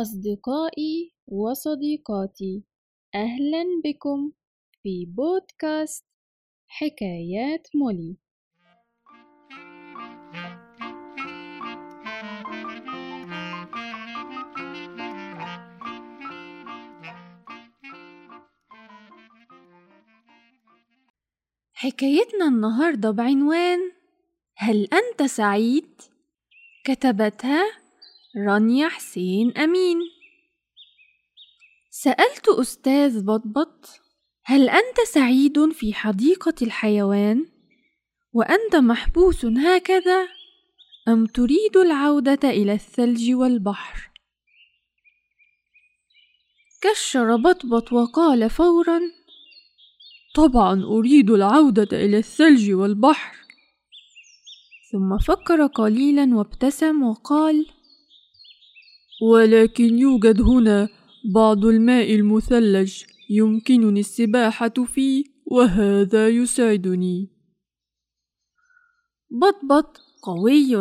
أصدقائي وصديقاتي أهلا بكم في بودكاست حكايات مولي حكايتنا النهاردة بعنوان هل أنت سعيد؟ كتبتها رانيا حسين أمين سألت أستاذ بطبط هل أنت سعيد في حديقة الحيوان؟ وأنت محبوس هكذا؟ أم تريد العودة إلى الثلج والبحر؟ كشر بطبط وقال فورا طبعا أريد العودة إلى الثلج والبحر ثم فكر قليلا وابتسم وقال ولكن يوجد هنا بعض الماء المثلج يمكنني السباحة فيه وهذا يسعدني بطبط قوي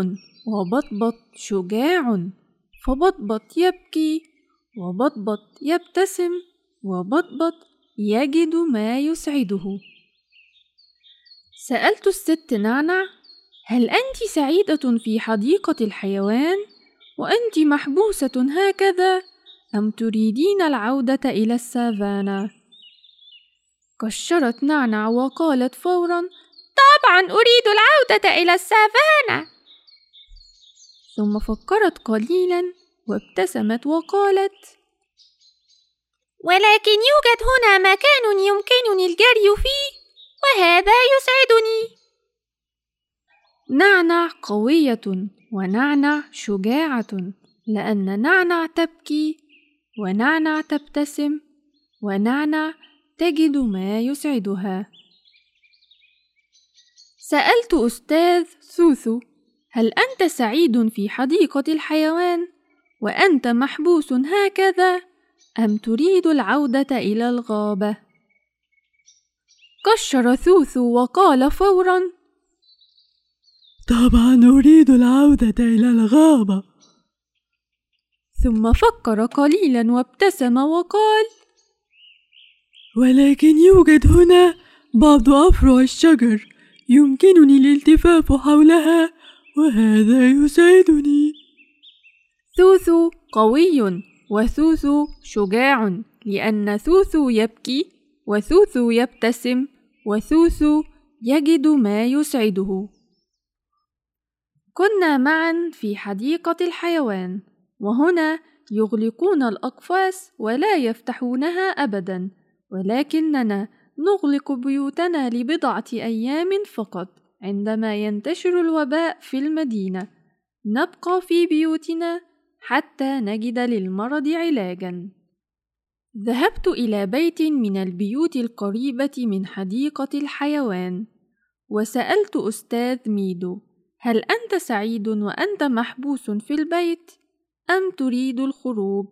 وبطبط شجاع فبطبط يبكي وبطبط يبتسم وبطبط يجد ما يسعده. سألت الست نعنع هل أنت سعيدة في حديقة الحيوان؟ وأنت محبوسة هكذا أم تريدين العودة إلى السافانا؟ كشرت نعنع وقالت فورا طبعا أريد العودة إلى السافانا ثم فكرت قليلا وابتسمت وقالت ولكن يوجد هنا مكان يمكنني الجري فيه وهذا يسعدني نعنع قوية ونعنع شجاعة لأن نعنع تبكي ونعنع تبتسم ونعنع تجد ما يسعدها سألت أستاذ ثوثو هل أنت سعيد في حديقة الحيوان وأنت محبوس هكذا أم تريد العودة إلى الغابة؟ كشر ثوثو وقال فورا طبعا أريد العودة إلى الغابة. ثم فكر قليلا وابتسم وقال ولكن يوجد هنا بعض أفرع الشجر يمكنني الالتفاف حولها وهذا يسعدني. ثوثو قوي وثوثو شجاع لأن ثوثو يبكي وثوثو يبتسم وثوثو يجد ما يسعده. كنا معا في حديقة الحيوان وهنا يغلقون الأقفاص ولا يفتحونها أبدا ولكننا نغلق بيوتنا لبضعة أيام فقط عندما ينتشر الوباء في المدينة. نبقى في بيوتنا حتى نجد للمرض علاجا. ذهبت إلى بيت من البيوت القريبة من حديقة الحيوان وسألت أستاذ ميدو هل أنت سعيد وأنت محبوس في البيت أم تريد الخروج؟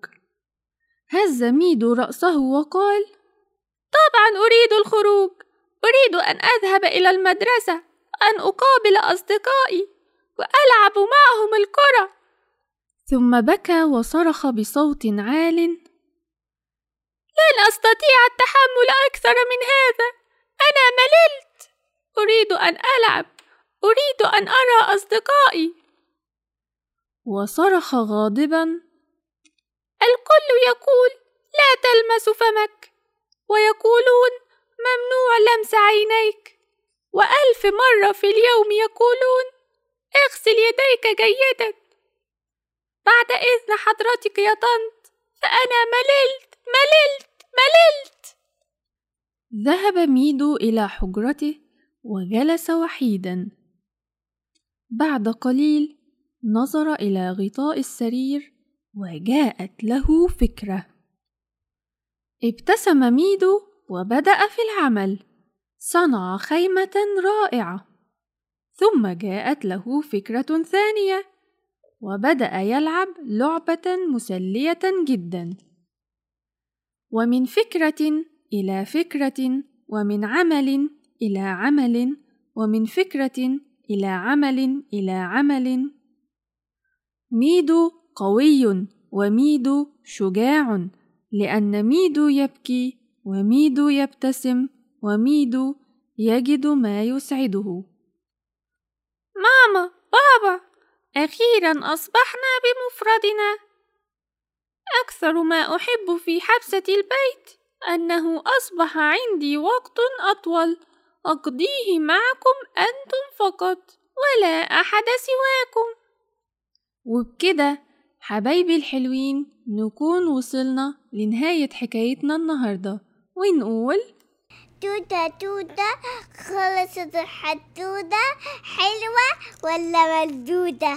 هز ميدو رأسه وقال طبعا أريد الخروج. أريد أن أذهب إلى المدرسة أن أقابل أصدقائي وألعب معهم الكرة. ثم بكى وصرخ بصوت عال لن أستطيع التحمل أكثر من هذا. أنا مللت. أريد أن ألعب. أريد أن أرى أصدقائي. وصرخ غاضبا. الكل يقول لا تلمس فمك. ويقولون ممنوع لمس عينيك. وألف مرة في اليوم يقولون اغسل يديك جيدا. بعد إذن حضرتك يا طنط فأنا مللت مللت مللت. ذهب ميدو إلى حجرته وجلس وحيدا. بعد قليل نظر إلى غطاء السرير وجاءت له فكرة. ابتسم ميدو وبدأ في العمل. صنع خيمة رائعة. ثم جاءت له فكرة ثانية. وبدأ يلعب لعبة مسلية جدا. ومن فكرة إلى فكرة ومن عمل إلى عمل. ومن فكرة إلى عمل إلى عمل. ميدو قوي وميدو شجاع لأن ميدو يبكي وميدو يبتسم وميدو يجد ما يسعده. ماما بابا أخيرا أصبحنا بمفردنا. أكثر ما أحب في حبسة البيت أنه أصبح عندي وقت أطول. أقضيه معكم أنتم فقط ولا أحد سواكم. وبكده حبايبي الحلوين نكون وصلنا لنهاية حكايتنا النهاردة. ونقول توتة توتة خلصت الحدودة حلوة ولا مردودة؟